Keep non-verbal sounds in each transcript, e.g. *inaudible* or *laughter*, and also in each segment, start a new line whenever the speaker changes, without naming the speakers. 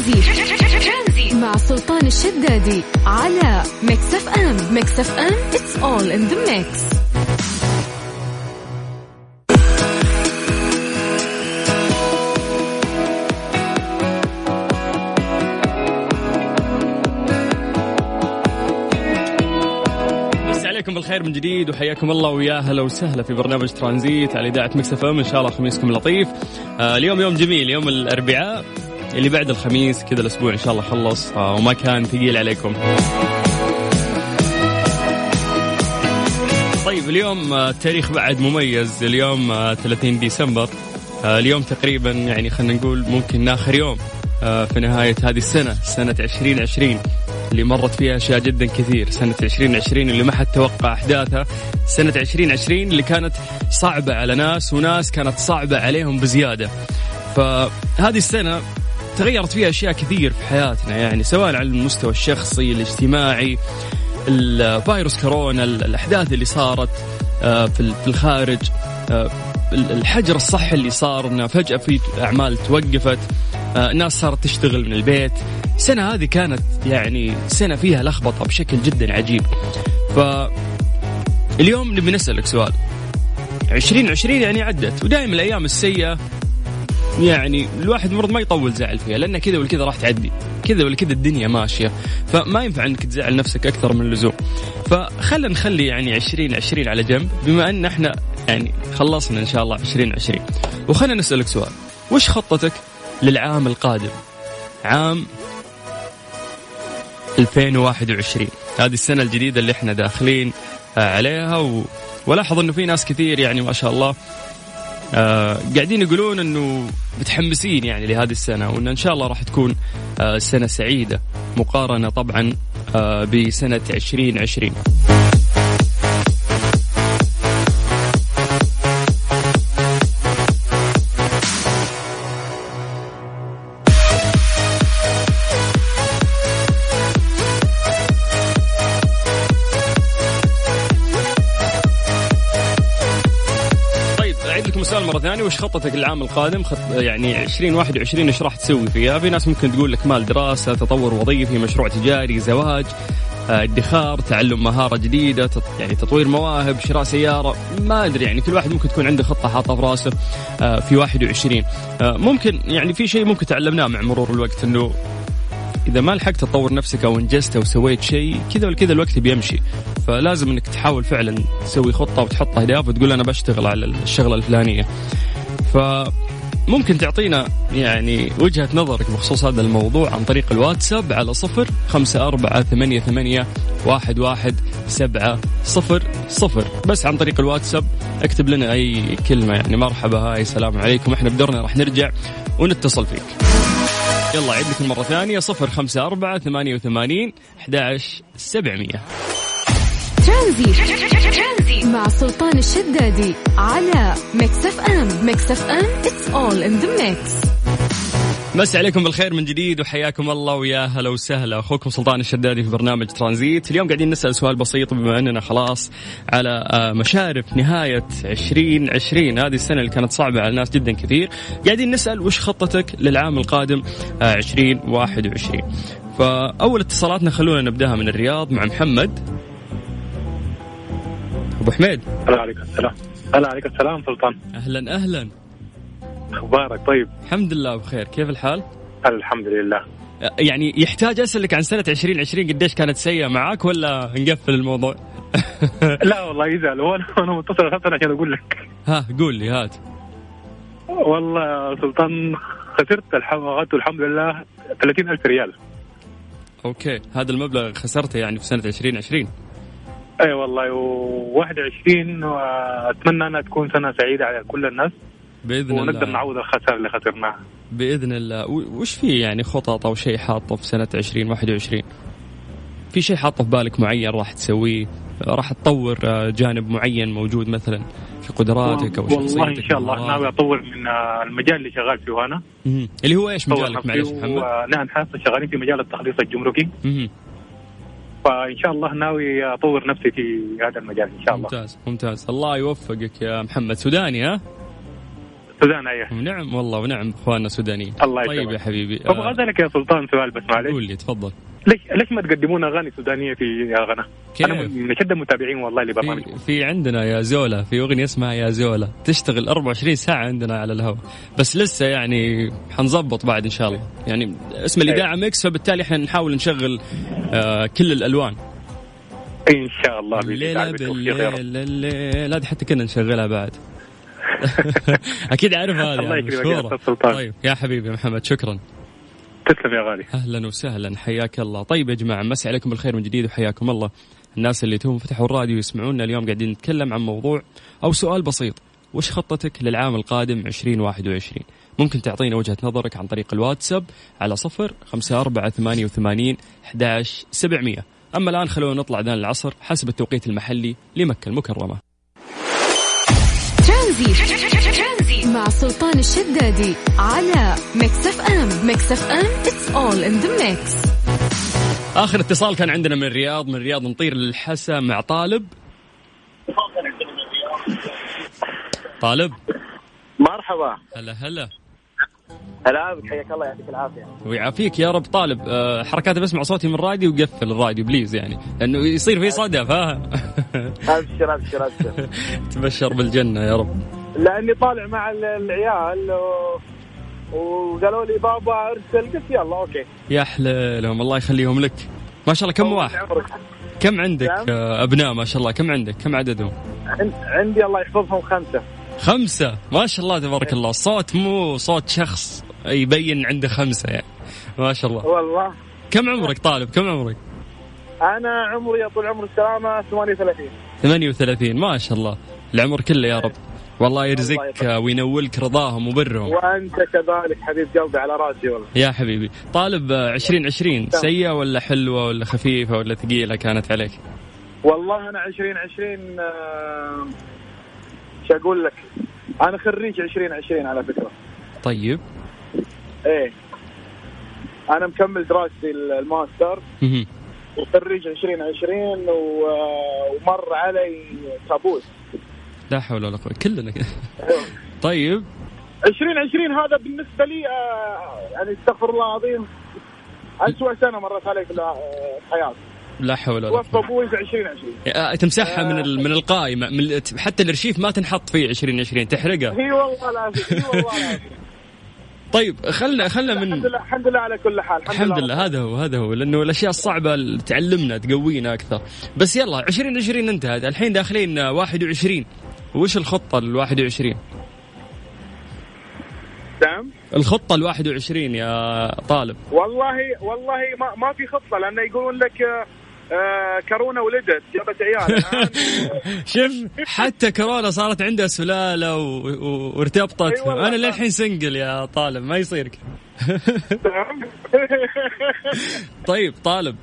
ترانزيت مع سلطان الشدادي على Mix FM Mix FM it's all in the mix.
مسي عليكم بالخير من جديد وحياكم الله ويا هلا وسهلا في برنامج ترانزيت على إذاعة Mix FM إن شاء الله خميسكم لطيف. آه اليوم يوم جميل يوم الأربعاء. اللي بعد الخميس كذا الأسبوع إن شاء الله خلص آه وما كان ثقيل عليكم. طيب اليوم آه، التاريخ بعد مميز. اليوم آه، 30 ديسمبر. آه، اليوم تقريبا يعني خلينا نقول ممكن آخر يوم آه، في نهاية هذه السنة سنة 2020 اللي مرت فيها أشياء جدا كثير. سنة 2020 اللي ما حد توقع أحداثها. سنة 2020 اللي كانت صعبة على ناس وناس كانت صعبة عليهم بزيادة. فهذه السنة تغيرت فيها أشياء كثير في حياتنا يعني سواء على المستوى الشخصي الاجتماعي الفيروس كورونا الأحداث اللي صارت آه، في الخارج آه، الحجر الصحي اللي صار انه فجأة في أعمال توقفت آه، ناس صارت تشتغل من البيت. السنة هذه كانت يعني سنة فيها لخبطة بشكل جدا عجيب. فاليوم نبي نسألك سؤال. 2020 يعني عدت ودائما الأيام السيئة يعني الواحد المفروض ما يطول زعل فيها لأن كذا ولا كذا راح تعدي. كذا ولا كذا الدنيا ماشية. فما ينفع إنك تزعل نفسك أكثر من اللزوم. فخلنا نخلي يعني 2020 على جنب بما أن إحنا يعني خلصنا إن شاء الله 2020 وخلنا نسألك سؤال. وش خطتك للعام القادم؟ عام 2021 هذه السنة الجديدة اللي إحنا داخلين عليها و... ولاحظ إنه في ناس كثير يعني ما شاء الله آه قاعدين يقولون إنه متحمسين يعني لهذه السنة وإن إن شاء الله راح تكون آه سنة سعيدة مقارنة طبعا آه بسنة 2020 ثانية وش خطتك للعام القادم خط يعني 2021 إيش راح تسوي فيها؟ في ناس ممكن تقول لك مال دراسة، تطور وظيفي، مشروع تجاري، زواج، آه، ادخار، تعلم مهارة جديدة، تط... يعني تطوير مواهب، شراء سيارة، ما أدري يعني كل واحد ممكن تكون عنده خطة حاطة في راسه آه، في 21 آه، ممكن يعني في شيء ممكن تعلمناه مع مرور الوقت إنه إذا ما لحقت تطور نفسك أو إنجزت أو سويت شيء كذا ولا كذا الوقت بيمشي. فلازم إنك تحاول فعلا تسوي خطة وتحط اهداف وتقول أنا بشتغل على الشغلة الفلانية. فممكن تعطينا يعني وجهة نظرك بخصوص هذا الموضوع عن طريق الواتساب على صفر خمسة أربعة ثمانية, ثمانية واحد, واحد سبعة صفر صفر. بس عن طريق الواتساب اكتب لنا أي كلمة يعني. مرحبا هاي السلام عليكم. إحنا بدورنا راح نرجع ونتصل فيك. يلا عيد لكم مرة ثانية صفر خمسة أربعة ثمانية وثمانين أحد سبعمية.
ترانزيت مع سلطان الشدادي على Mix FM. Mix FM it's all in the mix.
مسي عليكم بالخير من جديد وحياكم الله ويا هلا وسهلا. أخوكم سلطان الشدادي في برنامج ترانزيت. اليوم قاعدين نسأل سؤال بسيط بما أننا خلاص على آه، مشارف نهاية 2020 هذه السنة اللي كانت صعبة على ناس جدا كثير. قاعدين نسأل وش خطتك للعام القادم آه، 2021 فأول اتصالاتنا خلونا نبدأها من الرياض مع محمد. أبو حميد.
هلا عليك السلام هلا عليك السلام سلطان.
أهلا أهلا.
أخبارك؟ طيب.
الحمد لله بخير. كيف الحال؟
الحمد لله.
يعني يحتاج أسألك عن سنة 2020 قديش كانت سيئة معك ولا نقفل الموضوع؟ *laughs*
لا والله يزعل. وأنا أنا متصل أساسا عشان أقول لك.
ها قول لي هات.
والله يا سلطان خسرت الحمد الحمد لله 30000 ريال.
أوكي. هذا المبلغ خسرته يعني في سنة 2020
أي والله و21 وأتمنى أنها تكون سنة سعيدة على كل الناس.
بإذن
ونقدر
الله
نعوض الخسارة اللي خسرناها
بإذن الله وش في يعني خطط أو شيء حاطه في سنة 2021 في شيء حاطه في بالك معين راح تسويه راح تطور آه، جانب معين موجود مثلا في قدراتك أو شخصيتك
والله إن شاء الله؟ ناوي أطور من آه، المجال اللي شغال فيه أنا
مهم. اللي هو
إيش
مجالك معلش محمد؟
نعم حاسه شغالين في مجال التخليص الجمركي. فإن شاء الله ناوي أطور نفسي في هذا المجال إن شاء الله
ممتاز ممتاز الله يوفقك يا محمد سوداني ها؟
سودان أيوه.
ونعم والله ونعم إخواننا سودانيين
الله
طيب
يسلمك.
يا حبيبي
أبغى
آه،
اسالك يا سلطان سؤال بس معلش.
قول لي تفضل.
ليش ليش ما تقدمون أغاني سودانية في؟
كيف؟
أنا من شد المتابعين والله لبرنامج.
في في عندنا يا زولا في أغنية اسمها يا زولا تشتغل 24 ساعة عندنا على الهواء. بس لسه يعني حنظبط بعد إن شاء الله. يعني اسم الاذاعه ميكس فبالتالي إحنا نحاول نشغل آه كل الألوان.
إن شاء الله
الليلة
الله.
بالليل الليل هذه حتى كنا نشغلها بعد. *laughs* أكيد عارف
الله
يعني
يكرمك يا سلطان.
طيب يا حبيبي محمد شكرا.
تسلم يا غالي.
أهلا وسهلا حياك الله. طيب يا جماعة مسي عليكم بالخير من جديد وحياكم الله. الناس اللي توهم فتحوا الراديو يسمعونا اليوم قاعدين نتكلم عن موضوع أو سؤال بسيط. وش خطتك للعام القادم 2021 ممكن تعطينا وجهة نظرك عن طريق الواتساب على صفر خمسة أربعة ثمانية وثمانين أحداش سبعمية. أما الآن خلونا نطلع أذان العصر حسب التوقيت المحلي لمكة المكرمة.
ترانزي. مع سلطان الشدادي على Mix FM Mix FM it's all in the mix.
آخر اتصال كان عندنا من الرياض من الرياض نطير للحسا مع طالب. طالب.
مرحبا.
هلا هلا.
هلا حياك الله يعطيك العافية.
ويعافيك يا رب. طالب أه حركات بسمع صوتي من الراديو وقفل الراديو please يعني لأنه يصير في صدف ها؟ *laughs*
أبشر أبشر أبشر.
تبشر بالجنة يا رب.
لأني طالع مع ال- العيال و... وقالوا لي بابا أرسل قلت يلا okay.
يا حليلهم الله يخليهم لك. ما شاء الله كم واحد. كم عندك
نعم.
آه، أبناء ما شاء الله كم عندك؟ كم عددهم؟
عن- عندي الله يحفظهم خمسة.
خمسة. ما شاء الله تبارك الله. صوت مو صوت شخص يبين عنده خمسة يعني. ما شاء الله.
والله.
كم عمرك طالب؟ كم عمرك؟
أنا عمري يا طول عمر السلامة 38
38 ما شاء الله. العمر كله يا رب. والله يرزقك. وينولك رضاهم وبرهم.
وأنت كذلك حبيب قلبي على راسي والله.
يا حبيبي. طالب آه، 2020 سيئة ولا حلوة ولا خفيفة ولا ثقيلة كانت عليك؟
والله أنا 2020 شو أقول لك أنا خريج 2020 على فكرة.
طيب.
إيه. أنا مكمل دراستي الماستر.
مهم.
وخريج 2020 و- ومر علي كابوس
لا حول ولا قوة كلنا كده. طيب.
2020 هذا بالنسبة لي آه، يعني استغفر الله العظيم أسوأ سنة مرت علي في آه، في حياتي.
لا حول ولا قوة.
أبوي في 2020
آه، تمسحها من ال- من القائمة. من حتى الارشيف ما تنحط فيه 2020 تحرقها.
اي والله العظيم اي والله العظيم.
طيب خلنا خلنا
الحمد
من
لله الحمد لله على كل حال.
الحمد لله. هذا هو هذا هو. لأنه الأشياء الصعبة تعلمنا تقوينا أكثر. بس يلا 2020 انتهت الحين داخلين 21 وش الخطة ال 21
نعم.
الخطة ال 21 يا طالب.
والله والله ما, ما في خطة لأنه يقولون لك آه، كورونا ولدت جابت عيال. *laughs*
شوف حتى كورونا صارت عندها سلالة و... و... وارتبطت.
أي والله.
أنا للحين سنجل يا طالب ما يصير.
نعم. *laughs*
طيب طالب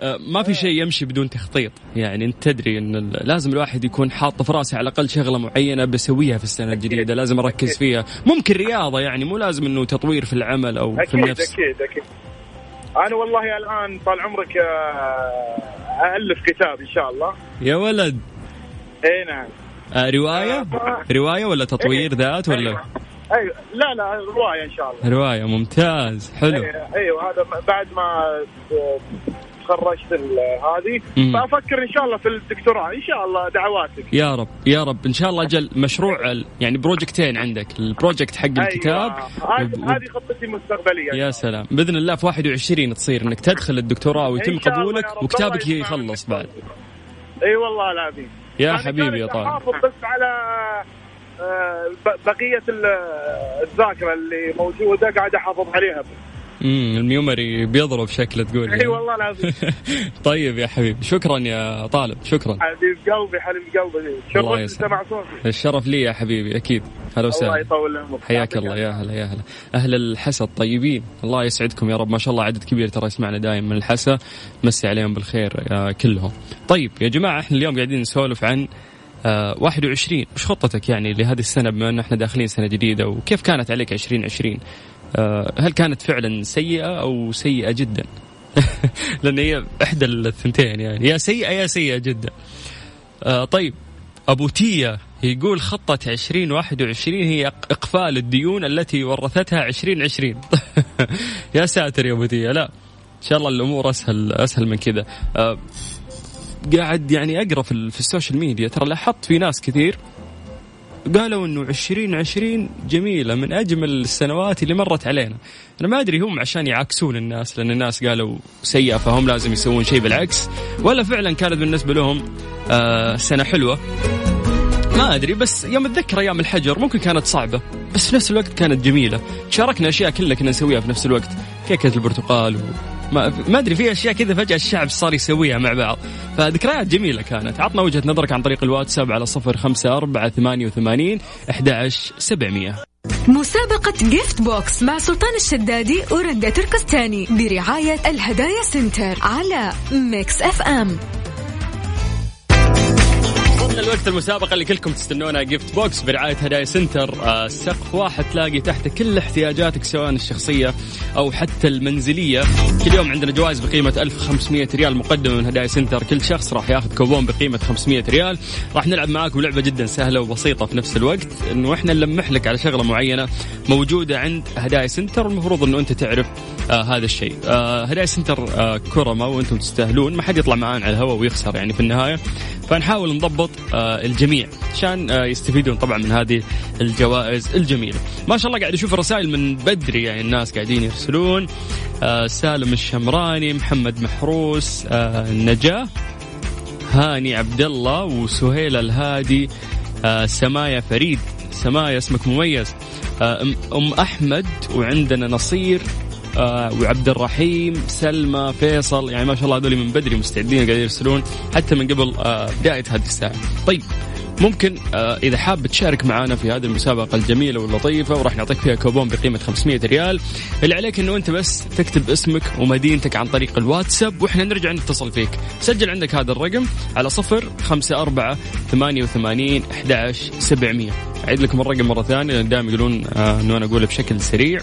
آه، ما في شيء يمشي بدون تخطيط. يعني أنت تدري إن لازم الواحد يكون حاط في راسه على الأقل شغلة معينة بسويها في السنة الجديدة لازم أركز فيها. ممكن رياضة يعني مو لازم إنه تطوير في العمل أو في النفس.
أكيد أكيد. أنا والله الآن طال عمرك آه، الف كتاب إن شاء الله.
يا ولد.
إي نعم.
آه رواية؟ رواية ولا تطوير ذات ولا؟
أيوه. لا لا رواية إن شاء الله.
رواية ممتاز حلو.
أيوة، أيوه هذا بعد ما تخرجت هذه. فأفكر إن شاء الله في الدكتوراه. إن شاء الله دعواتك.
يا رب يا رب. إن شاء الله أجل مشروع يعني project ين عندك. ال project حق الكتاب.
أيوة. هذه
وب-
هذه خطتي المستقبلية.
يا سلام. بإذن الله في 21 تصير إنك تدخل الدكتوراه ويتم قبولك. وكتابك يخلص. بعد.
إي والله العظيم.
يا حبيبي يا طارق.
أحافظ بس على آه، بقية ال- الذاكرة اللي موجودة قاعد أحافظ عليها.
امم الميومري بيضرب شكله تقول.
إي
يعني.
والله العظيم. *laughs*
طيب يا حبيبي شكرا يا طالب شكرا.
حبيب قلبي حبيب قلبي.
الله
شرفت
يسعدك.
سمع صوتي.
الشرف لي يا حبيبي أكيد. هلا
الله
وسهلا
يطول عمرك
حياك الله يا هلا يا هلا أهل الحسا الطيبين. الله يسعدكم يا رب. ما شاء الله عدد كبير ترى يسمعنا دائما من الحسا. مسي عليهم بالخير يا كلهم. طيب يا جماعة إحنا اليوم قاعدين نسولف عن آه 21 وش خطتك يعني لهذه السنة بما إن إحنا داخلين سنة جديدة؟ وكيف كانت عليك 2020 آه هل كانت فعلا سيئة أو سيئة جدا؟ *laughs* لأن هي إحدى الثنتين يعني. يا سيئة يا سيئة جدا. آه طيب. أبو تيا يقول خطة 2021 هي إقفال الديون التي ورثتها 2020 *laughs* يا ساتر يا ودية لا إن شاء الله الأمور أسهل أسهل من كذا. أه قاعد يعني أقرأ في ال social media. ترى لاحظت في ناس كثير قالوا إنه 2020 جميلة من أجمل السنوات اللي مرت علينا. أنا ما أدري هم عشان يعكسون الناس لأن الناس قالوا سيئة فهم لازم يسوون شيء بالعكس. ولا فعلا كانت بالنسبة لهم آه سنة حلوة. ما أدري بس يوم أتذكر أيام الحجر ممكن كانت صعبة بس في نفس الوقت كانت جميلة. شاركنا أشياء كلها كنا نسويها في نفس الوقت. كيكة البرتقال و... ما, أدري في أشياء كذا فجأة الشعب صار يسويها مع بعض. فذكريات جميلة كانت. عطنا وجهة نظرك عن طريق الواتساب على صفر خمسة أربعة ثمانية وثمانين أحد سبعمية.
مسابقة Gift Box مع سلطان الشدادي ورندا تركستاني برعاية الهدايا Center على Mix FM
وصلنا الوقت المسابقة اللي كلكم تستنونها Gift Box برعاية هدايا Center آه، سقف واحد تلاقي تحته كل احتياجاتك سواء الشخصية أو حتى المنزلية. كل يوم عندنا جوائز بقيمة 1500 ريال مقدمة من هدايا Center. كل شخص راح ياخذ كوبون بقيمة 500 ريال. راح نلعب معاكم لعبة جدا سهلة وبسيطة في نفس الوقت إنه إحنا نلمح لك على شغلة معينة موجودة عند هدايا Center المفروض إنه أنت تعرف آه هذا الشيء. آه هدايا Center آه كرماء وأنتم تستاهلون ما حد يطلع معانا على الهواء ويخسر يعني في النهاية. فنحاول نضبط آه الجميع عشان آه يستفيدون طبعا من هذه الجوائز الجميلة. ما شاء الله قاعد أشوف الرسائل من بدري يعني الناس قاعدين يرسلون آه سالم الشمراني محمد محروس نجاة هاني عبد الله وسهيل الهادي سمايا فريد سمايا اسمك مميز أم أحمد وعندنا نصير وعبد الرحيم سلمى فيصل يعني ما شاء الله هذول من بدري مستعدين قاعدين يرسلون حتى من قبل آه بداية هذه الساعة. طيب ممكن آه إذا حاب تشارك معنا في هذه المسابقة الجميلة واللطيفة وراح نعطيك فيها كوبون بقيمة 500 ريال. اللي عليك إنه أنت بس تكتب اسمك ومدينتك عن طريق الواتساب وإحنا نرجع نتصل فيك. سجل عندك هذا الرقم على صفر خمسة أربعة ثمانية وثمانين أحد سبعمية. أعيد لكم الرقم مرة ثانية لأن دائما يقولون آه أنه أنا أقوله بشكل سريع.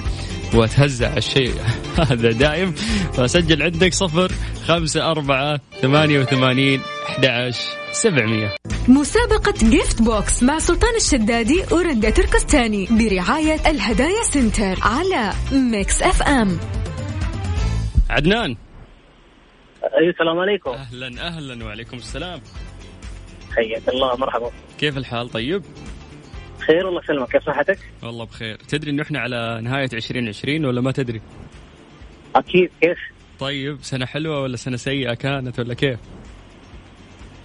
واتهزع الشيء *laughs* هذا دايم فسجل عندك صفر خمسة أربعة ثمانية وثمانين أحد سبعمية.
مسابقة Gift Box مع سلطان الشدادي ورندا تركستاني برعاية الهدايا Center على Mix FM.
عدنان.
السلام عليكم.
أهلا أهلا وعليكم السلام.
حياك الله مرحبا.
كيف الحال؟ طيب؟
خير الله يسلمك كيف صحتك؟
والله بخير تدري إنه إحنا على نهاية 2020 ولا ما تدري؟
أكيد كيف؟
طيب سنة حلوة ولا سنة سيئة كانت ولا كيف؟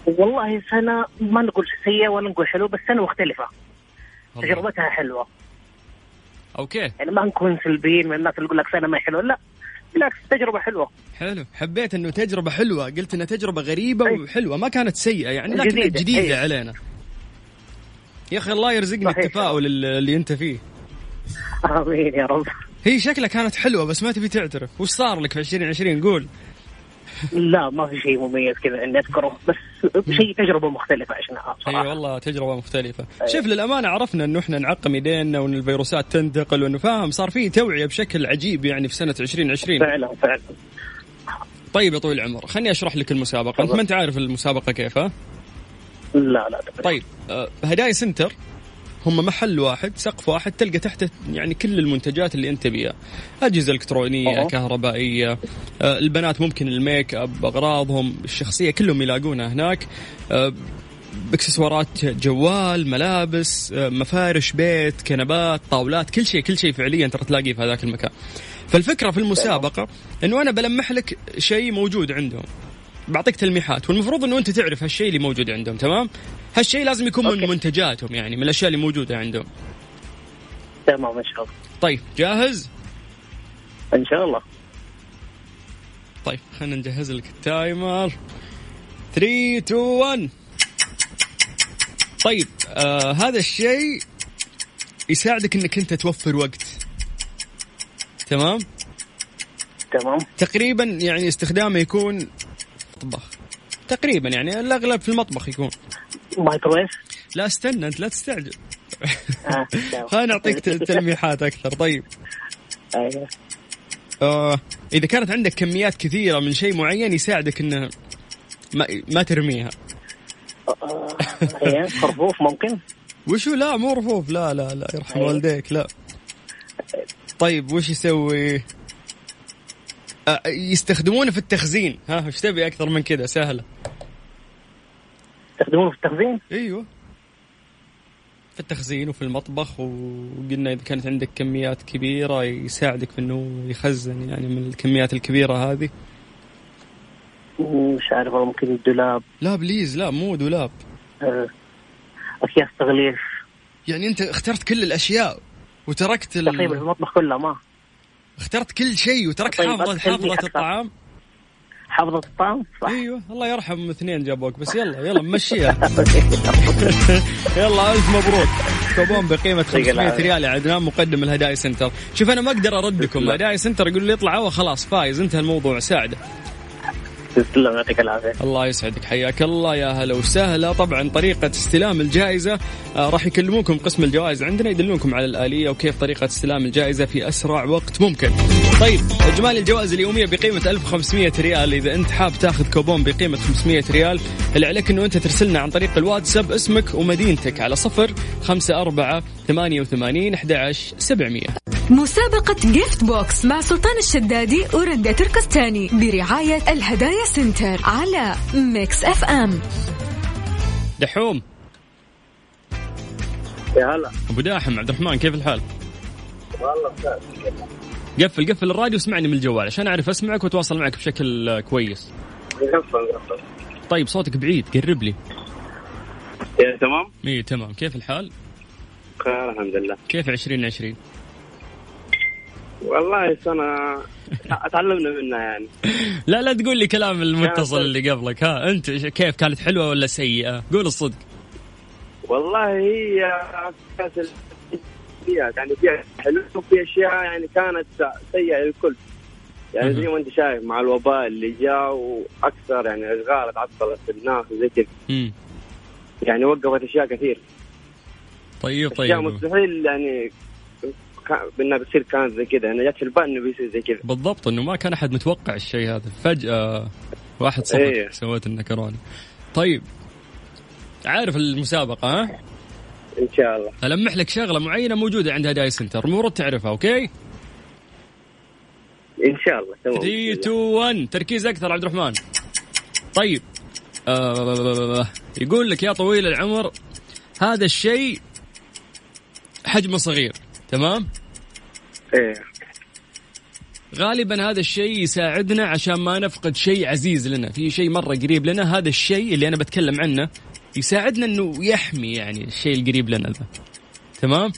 والله سنة ما نقول سيئة ولا نقول حلوة بس سنة مختلفة
الله.
تجربتها حلوة
أوكي
يعني ما نكون سلبيين من الناس اللي يقول لك سنة ما حلوة لا بالعكس تجربة حلوة
حلو حبيت إنه تجربة حلوة قلت إنها تجربة غريبة
أي.
وحلوة ما كانت سيئة يعني لكنها
جديدة.
جديدة
أي.
علينا يا أخي الله يرزقنا
صحيح.
التفاؤل اللي أنت فيه.
آمين يا رب.
هي شكلها كانت حلوة بس ما تبي تعترف. وش صار لك في 2020 قول.
لا ما في شيء مميز كذا إني أذكره بس شيء تجربة مختلفة عشناها
اي
بصراحة
والله تجربة مختلفة.
أي.
شوف للأمانة عرفنا إنه إحنا نعقم إيدينا وإن الفيروسات تنتقل وإنه فاهم صار في توعية بشكل عجيب يعني في سنة 2020
فعلا فعلا.
طيب يا طويل العمر خليني أشرح لك المسابقة.
أنت.
ما أنت عارف المسابقة كيف ها؟
لا لا تفضل.
طيب آه، هدايا Center هم محل واحد سقف واحد تلقى تحته يعني كل المنتجات اللي أنت تبيها أجهزة إلكترونية
أوه.
كهربائية آه، البنات ممكن الميك أب أغراضهم الشخصية كلهم يلاقونها هناك آه، باكسسوارات جوال ملابس مفارش بيت كنبات طاولات كل شيء كل شيء فعليا ترى تلاقيه في هذاك المكان فالفكرة في المسابقة إنه أنا بلمح لك شيء موجود عندهم بعطيك تلميحات. والمفروض إنه أنت تعرف هالشيء اللي موجود عندهم تمام؟ هالشيء لازم يكون من
okay.
منتجاتهم يعني من الأشياء اللي موجودة عندهم.
تمام إن شاء الله.
طيب جاهز؟
إن شاء الله.
طيب خلينا نجهز لك ال timer. 3 2 1 طيب آه هذا الشيء يساعدك إنك أنت توفر وقت. تمام؟
تمام.
تقريبا يعني استخدامه يكون مطبخ تقريبا يعني الأغلب في المطبخ يكون.
مايكرويف؟
لا استنى أنت لا تستعجل.
آه، *laughs*
أعطيك ت- تلميحات أكثر. طيب.
أيوه.
آه إذا كانت عندك كميات كثيرة من شيء معين يساعدك انه ما, ما ترميها.
آه، أيوه. *laughs* خرفوف ممكن؟
وشو؟ لا مو رفوف. لا لا لا يرحم
أيوة.
والديك. لا. طيب وش يسوي؟ آه، يستخدمونه في التخزين. ها وش تبي أكثر من كذا سهلة.
تستخدمونه في التخزين؟
أيوه. في التخزين وفي المطبخ وقلنا إذا كانت عندك كميات كبيرة يساعدك في إنه يخزن يعني من الكميات الكبيرة هذه.
مش عارف ممكن الدولاب
لا بليز لا مو دولاب
آه، اكياس تغليف
يعني أنت اخترت كل الأشياء وتركت ال...
تقريبا المطبخ كله ما.
اخترت كل شيء وتركت
طيب، خليني أكثر.
الطعام.
حافظة الطعام؟ صح.
أيوه الله يرحم اثنين جابوك بس يلا يلا مشيها *laughs* يلا ألف مبروك. كوبون بقيمة 500 ريال يا عدنان مقدم الهدايا Center. شوف أنا ما أقدر اردكم هدايا Center يقول لي اطلع هو خلاص فايز انتهى الموضوع ساعدة.
تسلم يعطيك العافية.
الله يسعدك حياك الله يا هلا وسهلا. طبعا طريقة استلام الجائزة آه راح يكلموكم قسم الجوائز عندنا يدلونكم على الآلية وكيف طريقة استلام الجائزة في أسرع وقت ممكن. طيب إجمالي الجوائز اليومية بقيمة 1500 ريال. إذا أنت حاب تاخذ كوبون بقيمة 500 ريال اللي عليك أنه أنت ترسلنا عن طريق الواتساب اسمك ومدينتك على صفر خمسة أربعة ثمانية وثمانين أحد سبعمية.
مسابقة Gift Box مع سلطان الشدادي ورندا تركستاني برعاية الهدايا Center على Mix FM
دحوم.
يا هلا.
أبو داحم عبد الرحمن كيف الحال؟
والله بخير.
قفل قفل الراديو اسمعني من الجوال عشان أعرف أسمعك وأتواصل معك بشكل كويس.
قفل قفل.
طيب صوتك بعيد قرب لي.
يا تمام؟
اي تمام. كيف الحال؟
بخير الحمد لله.
كيف 2020
والله سنة تعلمنا منها يعني.
لا لا تقول لي كلام المتصل اللي قبلك. ها أنت كيف كانت حلوة ولا سيئة؟ قول الصدق.
والله هي كانت الاشياء يعني فيها حلو وفي أشياء يعني كانت سيئة للكل. يعني زي ما أنت شايف مع الوباء اللي جاء وأكثر يعني أشغال تعطلت الناس وزي كذا. يعني وقفت أشياء كثير.
طيب
أشياء
طيب.
مستحيل يعني كان- انها بتصير كانت زي كذا يعني جت في البال إنه بيصير زي كذا.
بالضبط إنه ما كان أحد متوقع الشيء هذا. فجأة واحد صفر
إيه.
سويت النكراني طيب عارف المسابقة ها؟
إن شاء الله.
ألمح لك شغلة معينة موجودة عند هدايا Center المفروض تعرفها أوكي؟
إن شاء الله. تمام.
3 2 1 تركيز أكثر عبد الرحمن. طيب آه يقول لك يا طويل العمر هذا الشيء حجمه صغير. تمام؟
إيه.
غالبا هذا الشيء يساعدنا عشان ما نفقد شيء عزيز لنا. في شيء مرة قريب لنا هذا الشيء اللي أنا بتكلم عنه يساعدنا أنه يحمي يعني الشيء القريب لنا ذا تمام.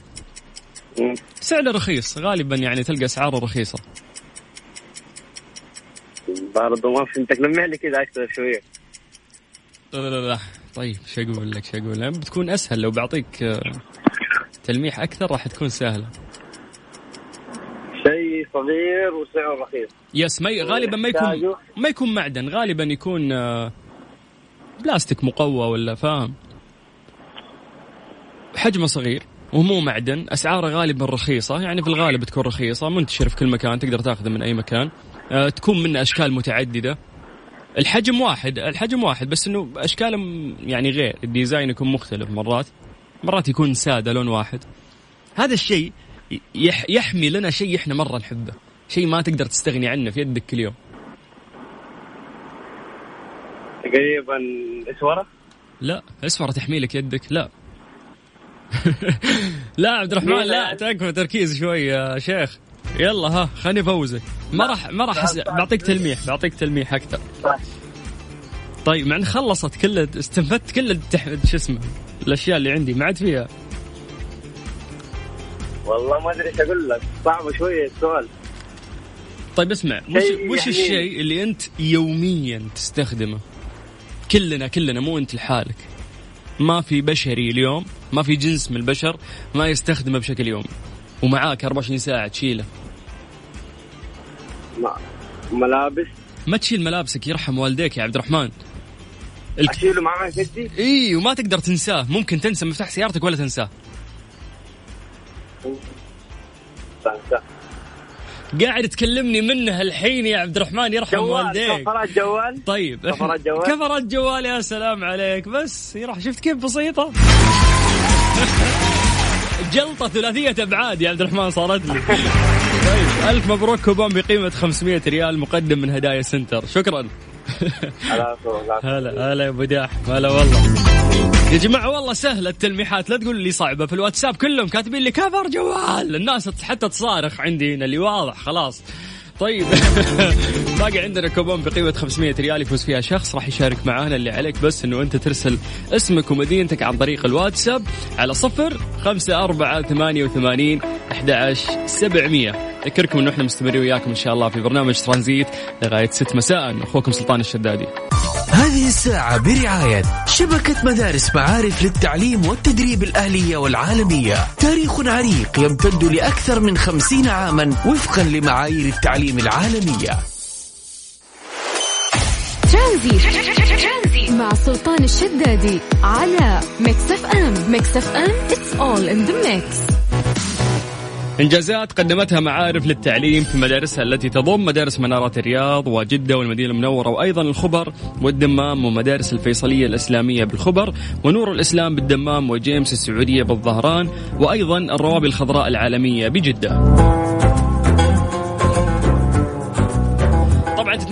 سعره رخيص غالبا يعني تلقى أسعاره رخيصة.
برضه ما فهمتك لمح لي كذا أكثر شوية.
لا لا لا. طيب شو أقول لك شو أقول لك؟ بتكون أسهل لو بعطيك آه، تلميح أكثر راح تكون سهلة.
شيء صغير وسعره رخيص.
يس ما غالبا ما يكون. ما يكون معدن غالبا يكون آه، بلاستيك مقوى ولا فاهم؟ حجمه صغير ومو معدن أسعاره غالبا رخيصة يعني في الغالب تكون رخيصة منتشر في كل مكان تقدر تاخذه من أي مكان. آه، تكون منه أشكال متعددة. الحجم واحد الحجم واحد بس إنه أشكاله يعني غير الديزاين يكون مختلف مرات. مرات يكون سادة لون واحد. هذا الشيء يح يحمي لنا شيء إحنا مرة نحبه. شيء ما تقدر تستغني عنه في يدك كل يوم
تقريبا إسورة؟
لا اسفر تحمي لك يدك لا. *laughs* لا عبد الرحمن لا تكفى تركيز شوي يا شيخ. يلا ها خليني افوزك ما راح ما راح بعطيك تلميح بعطيك تلميح أكثر. طيب. مع إن خلصت كل استنفدت كل التح... شو اسمه؟ الأشياء اللي عندي ما عاد فيها.
والله ما أدري إيش أقول لك. صعب شوية السؤال.
طيب اسمع وش وش
يعني-
الشيء اللي أنت يوميا تستخدمه؟ كلنا كلنا مو أنت لحالك. ما في بشري اليوم ما في جنس من البشر ما يستخدمه بشكل يومي. ومعاك 24 ساعة تشيله.
ما- ملابس.
ما تشيل ملابسك يرحم والديك يا عبد الرحمن. الك...
اشيله معاي كدي
اي وما تقدر تنساه. ممكن تنسى مفتاح سيارتك ولا تنساه. قاعد تكلمني منه الحين يا عبد الرحمن يرحم
جوال
والديك.
كفرات جوال.
طيب.
كفرات جوال؟ *laughs*
كفرات جوال يا سلام عليك. بس يروح شفت كيف بسيطة؟ *laughs* جلطة ثلاثية أبعاد يا عبد الرحمن صارت لي. *laughs* طيب ألف مبروك كوبون بقيمة 500 ريال مقدم من هدايا Center. شكرا. هلا هلا يا أبو داح هلا والله. يا جماعة والله سهلة التلميحات. لا تقول لي صعبة في الواتساب كلهم كاتبين لي كفر جوال. الناس حتى تصارخ عندي هنا اللي واضح خلاص. طيب. *laughs* باقي عندنا كوبون بقيمة 500 ريال يفوز فيها شخص راح يشارك معانا اللي عليك بس إنه أنت ترسل اسمك ومدينتك عن طريق الواتساب على صفر خمسة أربعة ثمانية وثمانين أحد سبعمية. أذكركم أنه إحنا مستمرين وياكم إن شاء الله في برنامج ترانزيت لغاية ست مساء. أخوكم سلطان الشدادي.
هذه الساعة برعاية شبكة مدارس معارف للتعليم والتدريب الأهلية والعالمية. تاريخ عريق يمتد لأكثر من خمسين عاما وفقا لمعايير التعليم العالمية.
ترانزيت مع سلطان الشدادي على Mix FM. Mix FM it's all in the mix.
إنجازات قدمتها معارف للتعليم في مدارسها التي تضم مدارس منارات الرياض وجدة والمدينة المنورة وأيضا الخبر والدمام ومدارس الفيصلية الإسلامية بالخبر ونور الإسلام بالدمام وجيمس السعودية بالظهران وأيضا الروابي الخضراء العالمية بجدة.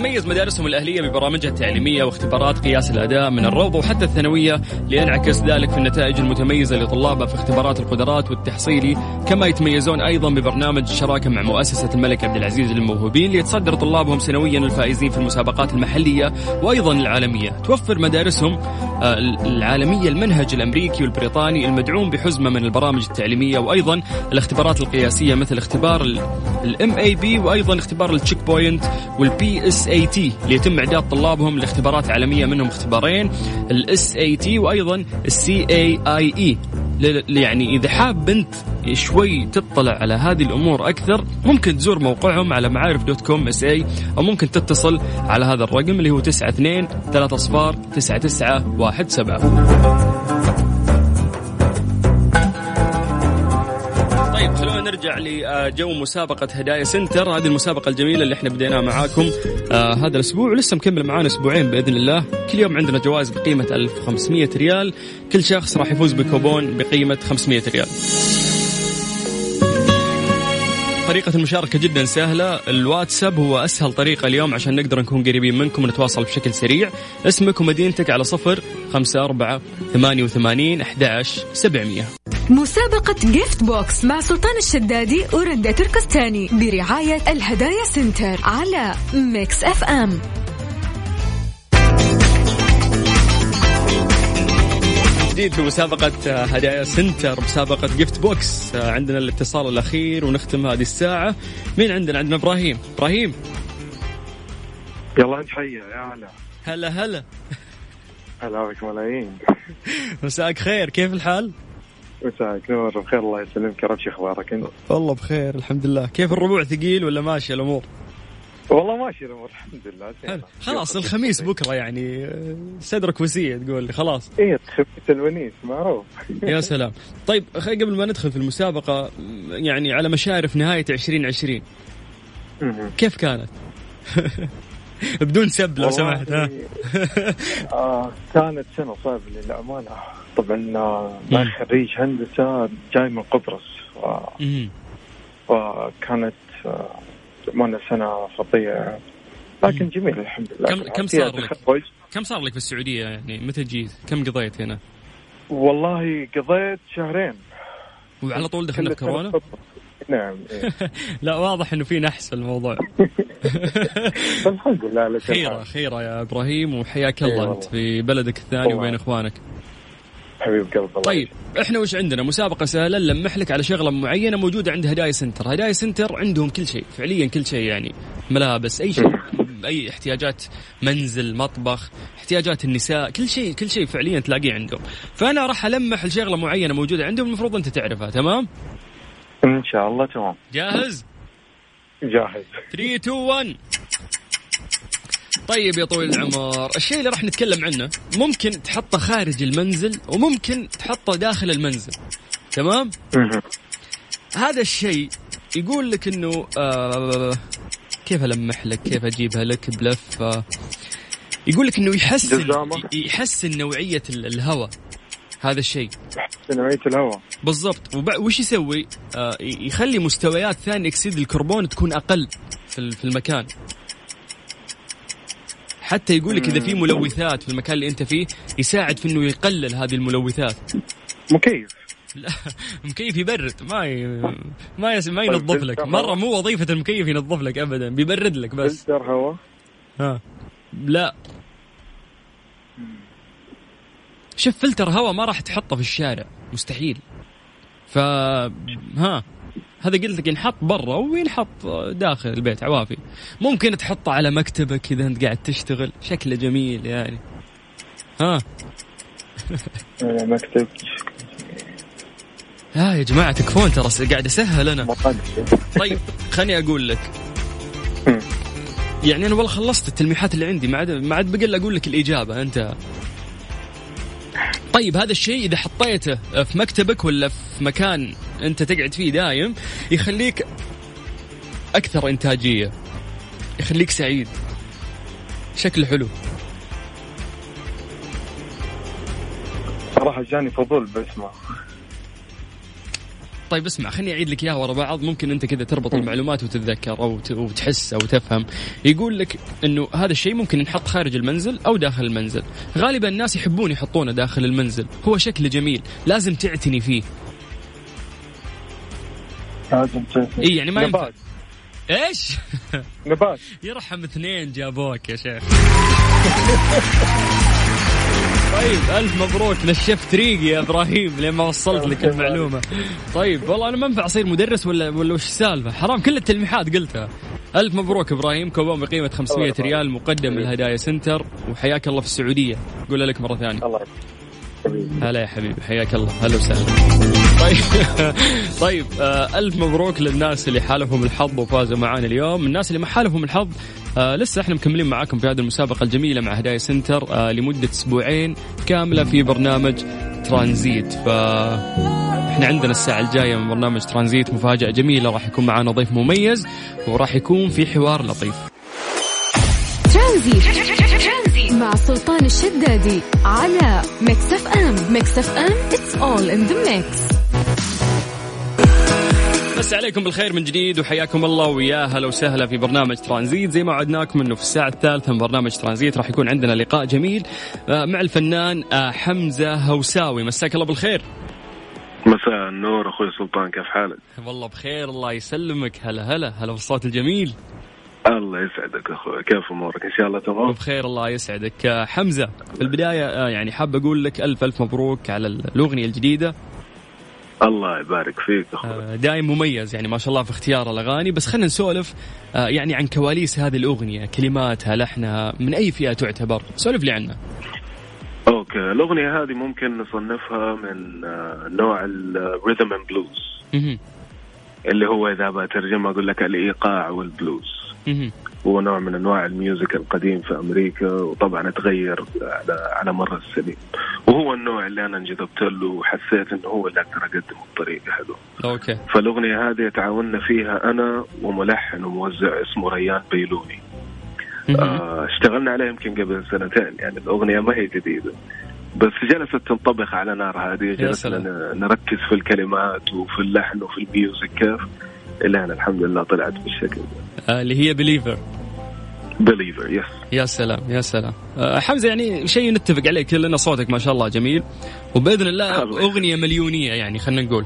تتميز مدارسهم الأهلية ببرامجها التعليمية واختبارات قياس الأداء من الروضة وحتى الثانوية لينعكس ذلك في النتائج المتميزة لطلابها في اختبارات القدرات والتحصيلي كما يتميزون أيضا ببرنامج الشراكة مع مؤسسة الملك عبد العزيز للموهوبين ليتصدر طلابهم سنويا الفائزين في المسابقات المحلية وأيضا العالمية. توفر مدارسهم آه، العالمية المنهج الأمريكي والبريطاني المدعوم بحزمة من البرامج التعليمية وأيضا الاختبارات القياسية مثل اختبار ال MAP وأيضا اختبار ال Checkpoint وال PSAT ليتم اعداد طلابهم لاختبارات عالمية منهم اختبارين ال SAT وأيضا ال CAIE يعني إذا حاب انت شوي تطلع على هذه الأمور أكثر ممكن تزور موقعهم على معارف dot com SA أو ممكن تتصل على هذا الرقم اللي هو 92 3 صفار 99 نرجع لجو مسابقة هدايا سنتر. هذه المسابقة الجميلة اللي إحنا بديناها معاكم آه هذا الأسبوع ولسه مكمل معانا أسبوعين بإذن الله. كل يوم عندنا جوائز بقيمة 1500 ريال. كل شخص راح يفوز بكوبون بقيمة 500 ريال. طريقة المشاركة جدا سهلة. الواتساب هو أسهل طريقة اليوم عشان نقدر نكون قريبين منكم ونتواصل بشكل سريع. اسمك ومدينتك على صفر خمسة أربعة ثمانية وثمانين أحداش سبعمية.
مسابقة Gift Box مع سلطان الشدادي ورندا تركستاني برعاية الهدايا Center على Mix FM
جديد في مسابقة هدايا Center مسابقة Gift Box عندنا الاتصال الأخير ونختم هذه الساعة. مين عندنا؟ عندنا إبراهيم. إبراهيم.
يلا انت حيا يا هلا.
هلا هلا.
هلا بك ملايين
مساك خير كيف الحال؟
مساك نور بخير الله يسلمك. يا رب شو أخبارك أنت؟
والله بخير الحمد لله. كيف الربوع؟ ثقيل ولا ماشي الأمور؟
والله ماشي الأمور الحمد لله.
خلاص الخميس بكرة يعني صدرك وسيع تقول لي خلاص.
إيه خميس الونيس معروف. *laughs*
يا سلام. طيب قبل ما ندخل في المسابقة يعني على مشارف نهاية 2020 كيف كانت؟ *laughs* *laughs* بدون سب لو سمحت ها. *laughs*
آه كانت سنة صعبة للأمانة. طبعا آه، ما خريج هندسة جاي من قبرص و... وكانت للامانه آه، سنة خطيه لكن جميل الحمد لله.
كم كم صار لك؟ كم صار لك في السعودية؟ يعني متى جيت؟ كم قضيت هنا؟
والله قضيت شهرين.
وعلى طول دخلنا في كورونا؟
نعم إيه. *laughs*
لا واضح إنه في نحس في الموضوع. *laughs*
الحمد لله
خيرة خيرة يا إبراهيم وحياك الله. أيوة أنت في بلدك الثاني وبين إخوانك.
حبيب قلب
طيب إحنا وش عندنا؟ مسابقة سهلة نلمح لك على شغلة معينة موجودة عند هدايا Center، هدايا Center عندهم كل شيء، فعليا كل شيء يعني. ملابس أي شيء *laughs* أي احتياجات منزل، مطبخ، احتياجات النساء، كل شيء كل شيء فعليا تلاقيه عندهم، فأنا راح ألمح لشغلة معينة موجودة عندهم المفروض أنت تعرفها، تمام؟
إن شاء الله تمام.
جاهز؟
جاهز.
3 2 1 طيب يا طويل العمر الشيء اللي راح نتكلم عنه ممكن تحطه خارج المنزل وممكن تحطه داخل المنزل. تمام؟ هذا الشيء يقول لك إنه آه كيف ألمح لك؟ كيف أجيبها لك؟ بلف آه يقول لك إنه يحسن يحسن نوعية الهواء. هذا الشيء.
نوعيه الهواء.
بالضبط. وب... وش يسوي؟ آه يخلي مستويات ثاني أكسيد الكربون تكون أقل في في المكان. حتى يقول لك إذا في ملوثات في المكان اللي أنت فيه يساعد في إنه يقلل هذه الملوثات.
مكيف. *laughs*
لا مكيف يبرد. ما ي... ما يس... ما
طيب،
ينظف لك.
مرة؟
مو وظيفة المكيف ينظف لك ابدا بيبرد لك بس.
فلتر هواء.
ها. لا. شوف فلتر هواء ما راح تحطه في الشارع مستحيل. ف ها هذا قلت لك ينحط برا وينحط داخل البيت عوافي. ممكن تحطه على مكتبك إذا أنت قاعد تشتغل شكله جميل يعني. ها؟
مكتب.
لا يا جماعة تكفون ترى قاعد أسهل أنا.
مقدس
طيب خليني أقول لك. يعني أنا والله خلصت التلميحات اللي عندي ما عاد ما عاد بقى إلا أقول لك الإجابة أنت. طيب هذا الشيء إذا حطيته في مكتبك ولا في مكان أنت تقعد فيه دايم يخليك أكثر إنتاجية يخليك سعيد. شكله حلو.
صراحة جاني فضول باسمه.
طيب اسمع خليني أعيد لك إياها ورا بعض. ممكن أنت كذا تربط المعلومات وتتذكر أو وتحس أو تفهم. يقول لك إنه هذا الشيء ممكن ينحط خارج المنزل أو داخل المنزل. غالبا الناس يحبون يحطونه داخل المنزل. هو شكله جميل لازم تعتني فيه.
لازم تعرف.
اي يعني ما ينفع.
نبات.
إيش؟
نبات. *laughs*
يرحم اثنين جابوك يا شيخ. *laughs* طيب ألف مبروك نشفت ريقي يا إبراهيم لين ما وصلت لك المعلومة. طيب والله أنا ما انفع أصير مدرس ولا ولا وش السالفة؟ حرام كل التلميحات قلتها. ألف مبروك إبراهيم كوبون بقيمة 500 ريال مقدم من الهدايا Center وحياك الله في السعودية. قول لك مرة ثانية.
الله.
هلا يا حبيبي حياك الله. هلا وسهلا. طيب *laughs* طيب آه ألف مبروك للناس اللي حالفهم الحظ وفازوا معانا اليوم. الناس اللي ما حالفهم الحظ آه لسه إحنا مكملين معاكم في هذه المسابقة الجميلة مع هدايا Center آه لمدة أسبوعين كاملة في برنامج ترانزيت. ف إحنا عندنا الساعة الجاية من برنامج ترانزيت مفاجأة جميلة راح يكون معنا ضيف مميز وراح يكون في حوار لطيف.
ترانزيت. مع سلطان الشدادي على Mix FM Mix FM it's all in the mix.
بس عليكم بالخير من جديد وحياكم الله ويا هلا وسهلا في برنامج ترانزيت. زي ما وعدناكم إنه في الساعة الثالثة من برنامج ترانزيت راح يكون عندنا لقاء جميل آه، مع الفنان آه، حمزة هوساوي. مساك الله بالخير.
مساء النور أخوي سلطان كيف حالك؟
والله بخير الله يسلمك. هلا هلا هلا بالصوت الجميل.
الله يسعدك أخوي كيف أمورك؟ إن شاء الله تمام؟
وبخير الله يسعدك آه، حمزة في البداية آه، يعني حاب أقول لك ألف ألف مبروك على الأغنية الجديدة
الله يبارك فيك أخوي
آه، دايم مميز يعني ما شاء الله في اختيار الأغاني بس خلينا نسولف يعني عن كواليس هذه الأغنية كلماتها لحنها من أي فئة تعتبر سولف لي عنها
أوكي الأغنية هذه ممكن نصنفها من نوع ال rhythm and
blues.
اللي هو إذا بترجمه أقول لك الإيقاع والبلوز. هو نوع من أنواع ال music القديم في أمريكا وطبعا اتغير على على مر السنين. وهو النوع اللي أنا انجذبت له وحسيت إنه هو اللي أقدر أقدمه بطريقة حلوة.
أوكي.
فالأغنية هذه تعاوننا فيها أنا وملحن وموزع اسمه ريان بيلوني. آه اشتغلنا عليها يمكن قبل سنتين يعني الأغنية ما هي جديدة. بس جلست تنطبخ على نار هادية جلسنا نركز في الكلمات وفي اللحن وفي ال music كيف. إلى أن الحمد لله طلعت بالشكل.
آه، اللي هي Believer
Believer yes
يا سلام يا سلام. آه، حمزة يعني شيء نتفق عليه كلنا صوتك ما شاء الله جميل. وبإذن الله أغنية مليونية يعني خلينا نقول.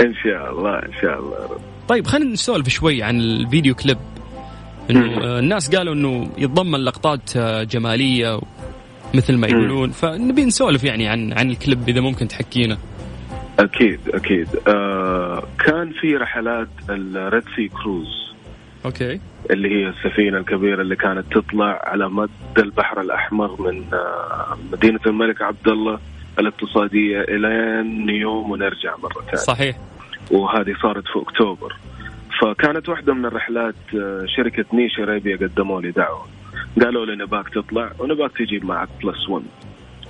إن شاء الله إن شاء الله رب.
طيب خلينا نسولف شوي عن الفيديو كليب.
إنه.
آه، الناس قالوا إنه يتضمن لقطات آه، جمالية مثل ما يقولون. فنبي نسولف يعني عن عن الكليب إذا ممكن تحكينا.
أكيد أكيد. آه كان في رحلات ال Red Sea
Cruise. Okay.
اللي هي السفينة الكبيرة اللي كانت تطلع على مد البحر الأحمر من آه، مدينة الملك عبد الله الاقتصادية إلى نيوم ونرجع مرة ثانية.
صحيح.
وهذه صارت في أكتوبر. فكانت واحدة من الرحلات آه، شركة Niche Arabia قدموا لي دعوة. قالوا لي نباك تطلع ونباك تجيب معك plus 1
مهم.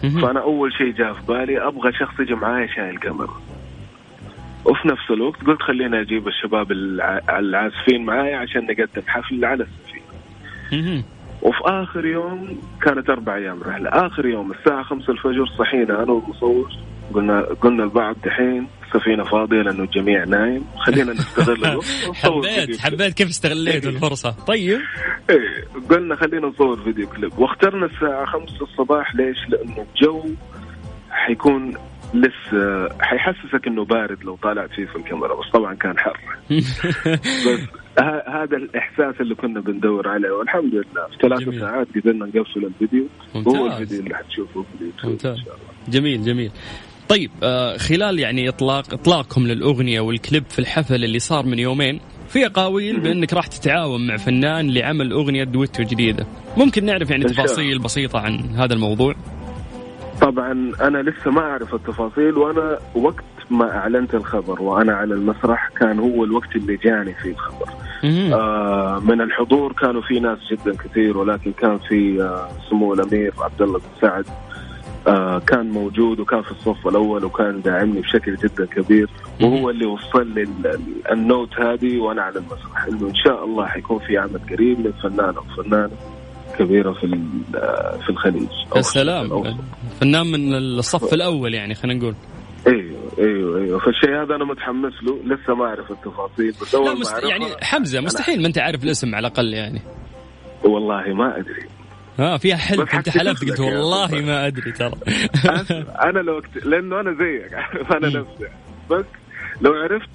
فأنا أول شيء جاء في بالي أبغى شخص يجي معايا شايل كاميرا وفي نفس الوقت قلت خليني أجيب الشباب الع- العازفين معايا عشان نقدم حفل على
السفينة.
وفي آخر يوم كانت أربع أيام رحلة. آخر يوم الساعة خمسة الفجر صحينا أنا والمصور قلنا قلنا البعض دحين السفينة فاضية لأنه الجميع نايم. خلينا نستغل *laughs* الوقت.
حبيت حبيت كيف استغليت الفرصة. طيب.
إيه قلنا خلينا نصور فيديو كليب. واخترنا الساعة خمسة الصباح. ليش؟ لأنه الجو حيكون لسه حيحسسك إنه بارد لو طالعت فيه في الكاميرا بس طبعا كان حر. *laughs* بس هذا الإحساس اللي كنا بندور عليه والحمد لله. في ثلاث. ساعات قدرنا نقفل الفيديو.
ممتاز.
الفيديو اللي حتشوفه في اليوتيوب
ممتاز.
ان شاء الله.
جميل جميل. طيب آه خلال يعني اطلاق اطلاقكم للأغنية والكليب في الحفل اللي صار من يومين في اقاويل بأنك راح تتعاون مع فنان لعمل أغنية دويتو جديدة. ممكن نعرف يعني. تفاصيل بسيطة عن هذا الموضوع؟
طبعا أنا لسه ما أعرف التفاصيل وأنا وقت ما أعلنت الخبر وأنا على المسرح كان هو الوقت اللي جاني فيه الخبر. آه من الحضور كانوا في ناس جدا كثير ولكن كان في آه سمو الأمير عبد الله بن سعد. كان موجود وكان في الصف الأول وكان داعمني بشكل جدا كبير. وهو اللي وصل لي ال- ال- النوت هذه وأنا على المسرح. إنه إن شاء الله حيكون في عمل قريب من فنان أو فنانة كبيرة في آه، في الخليج.
يا سلام. فنان من الصف الأول يعني خلينا نقول.
أيوه أيوه أيوه. فالشيء هذا أنا متحمس له. لسه ما أعرف التفاصيل بس أول
لا مست... يعني حمزة مستحيل ما أنت عارف الاسم على الأقل يعني.
والله ما أدري.
ها فيها حلف انت حلفت قلت والله. ما أدري ترى.
أنا لو أكت... لأنه أنا زيك. عارف *laughs* أنا نفسي. بس لو عرفت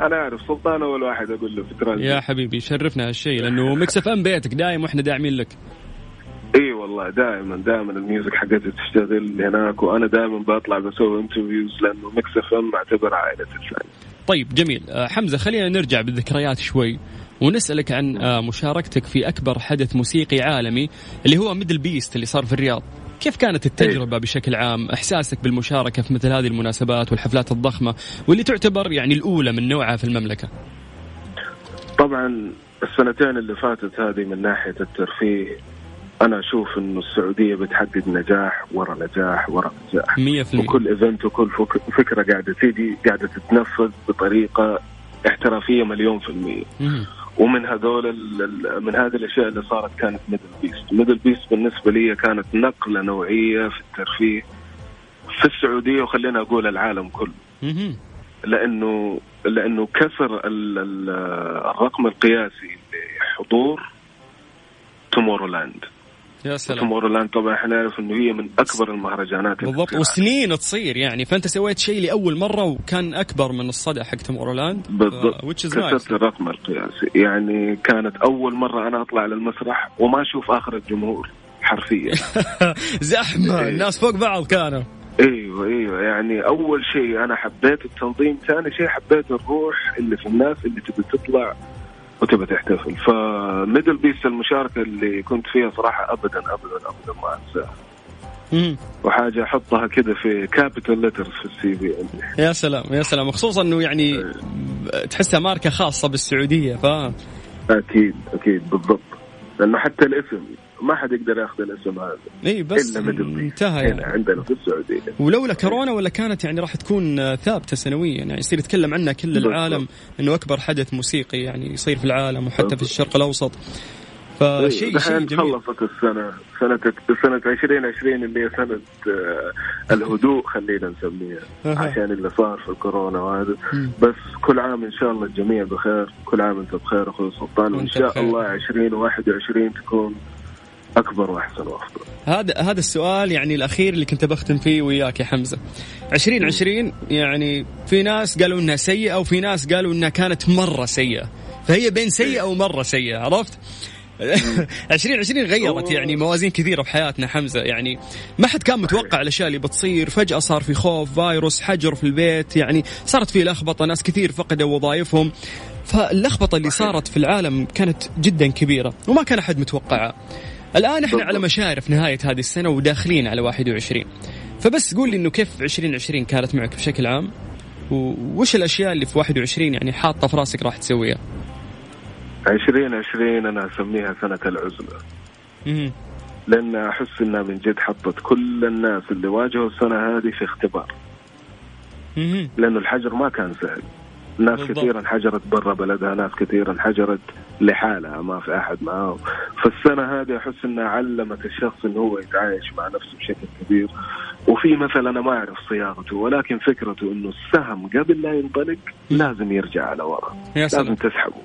أنا أعرف سلطان أول واحد أقول له في ترانزيت.
يا حبيبي شرفنا هالشيء لأنه Mix FM بيتك دايم وإحنا داعمين لك.
إي والله دائما دائما ال music حقتي تشتغل هناك وأنا دائما بطلع بسوي interviews لأنه مكس إف إم اعتبر عائلتي الثانية
طيب جميل. آه، حمزة خلينا نرجع بالذكريات شوي. ونسألك عن آه، مشاركتك في أكبر حدث موسيقي عالمي اللي هو MDL Beast اللي صار في الرياض كيف كانت التجربة بشكل عام؟ إحساسك بالمشاركة في مثل هذه المناسبات والحفلات الضخمة واللي تعتبر يعني الأولى من نوعها في المملكة.
طبعا السنتين اللي فاتت هذه من ناحية الترفيه أنا أشوف إنه السعودية بتحقق نجاح ورا نجاح ورا نجاح
100%
وكل event وكل فك- فكرة قاعدة تيجي قاعدة تتنفذ بطريقة احترافية مليون في المية
مم.
ومن هذول من هذه الأشياء اللي صارت كانت MDL Beast MDL Beast بالنسبة لي كانت نقلة نوعية في الترفيه في السعودية وخلينا أقول العالم كله. لأنه لأنه كسر ال- ال- الرقم القياسي لحضور Tomorrowland
يا سلام.
Tomorrowland طبعا إحنا نعرف انه هي من أكبر المهرجانات
بالضبط. وسنين تصير يعني. فأنت سويت شيء لأول مرة وكان أكبر من الصدى حق Tomorrowland
بالضبط.
Which is nice.
كسرت الرقم القياسي. يعني كانت أول مرة أنا أطلع على المسرح وما أشوف آخر الجمهور حرفيا. *laughs*
زحمة.
إيه.
الناس فوق بعض كانوا.
إيوه إيوه. يعني أول شيء أنا حبيت التنظيم ثاني شيء حبيت الروح اللي في الناس اللي تبي تطلع وتبي تحتفل. ف MDL Beast المشاركة اللي كنت فيها صراحة ابدا ابدا ابدا ما
أنساها.
وحاجة أحطها كده في capital letters في ال CV
يا سلام يا سلام. خصوصا إنه يعني
إيه.
تحسها ماركة خاصة بالسعودية فاهم
أكيد أكيد بالضبط. لأنه حتى الاسم ما حد يقدر ياخذ الاسم هذا
اي بس
MDL Beast
انتهى
هنا
يعني
عندنا في السعودية
ولولا كورونا ولا كانت يعني راح تكون ثابتة سنويا يعني يصير يتكلم عنها كل. العالم إنه أكبر حدث موسيقي يعني يصير في العالم وحتى في. الشرق الأوسط فشيء شيء
دحين
جميل
خلصت السنة سنة سنة 2020 اللي هي سنة آه، الهدوء خلينا نسميها. عشان اللي صار في الكورونا وهذا. بس كل عام إن شاء الله الجميع بخير كل عام أنت بخير أخوي سلطان
وإن
شاء. الله 2021 تكون أكبر وأحسن وأفضل.
هذا هذا السؤال يعني الأخير اللي كنت بختم فيه وياك يا حمزة. 2020 يعني في ناس قالوا إنها سيئة وفي ناس قالوا إنها كانت مرة سيئة. فهي بين سيئة ومره سيئة عرفت؟ *laughs* 2020 غيرت يعني موازين كثيرة في حياتنا حمزة. يعني ما حد كان متوقع الأشياء اللي بتصير. فجأة صار في خوف فيروس حجر في البيت يعني صارت في لخبطة ناس كثير فقدوا وظائفهم فاللخبطة اللي صارت في العالم كانت جدا كبيرة وما كان أحد متوقعها. الآن إحنا على مشارف نهاية هذه السنة وداخلين على 21 فبس قول لي إنه كيف 2020 كانت معك بشكل عام؟ وش الأشياء اللي في 21 يعني حاطة في راسك راح تسويها؟
2020 أنا أسميها سنة العزلة.
مهم.
لأن أحس إنها من جد حطت كل الناس اللي واجهوا السنة هذه في اختبار. لأنه الحجر ما كان سهل. ناس
بالضبط.
كثير انحجرت برا بلدها ناس كثير انحجرت لحالها ما في أحد معاه. فالسنه هذه أحس انها علمت الشخص إنه هو يتعايش مع نفسه بشكل كبير. وفي مثل أنا ما أعرف صياغته ولكن فكرته إنه السهم قبل لا ينطلق لازم يرجع على ورا. لازم تسحبه.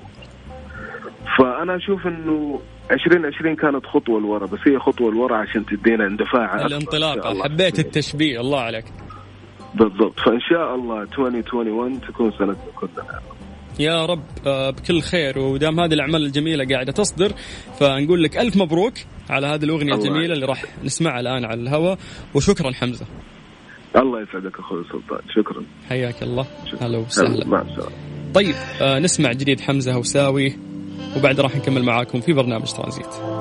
فأنا أشوف إنه 2020 كانت خطوة لورا بس هي خطوة لورا عشان تدينا اندفاع الانطلاقة.
حبيت التشبيه الله عليك.
بالضبط. فإن شاء الله 2021 تكون سنتنا كلنا
يا رب آه، بكل خير. ودام هذه الأعمال الجميلة قاعدة تصدر فنقول لك ألف مبروك على هذه
الأغنية
الجميلة اللي راح نسمعها الآن على الهواء. وشكرا حمزة.
الله يسعدك أخوي سلطان. شكرا.
حياك الله. هلا وسهلا. طيب آه نسمع جديد حمزة هوساوي وبعد راح نكمل معاكم في برنامج ترانزيت.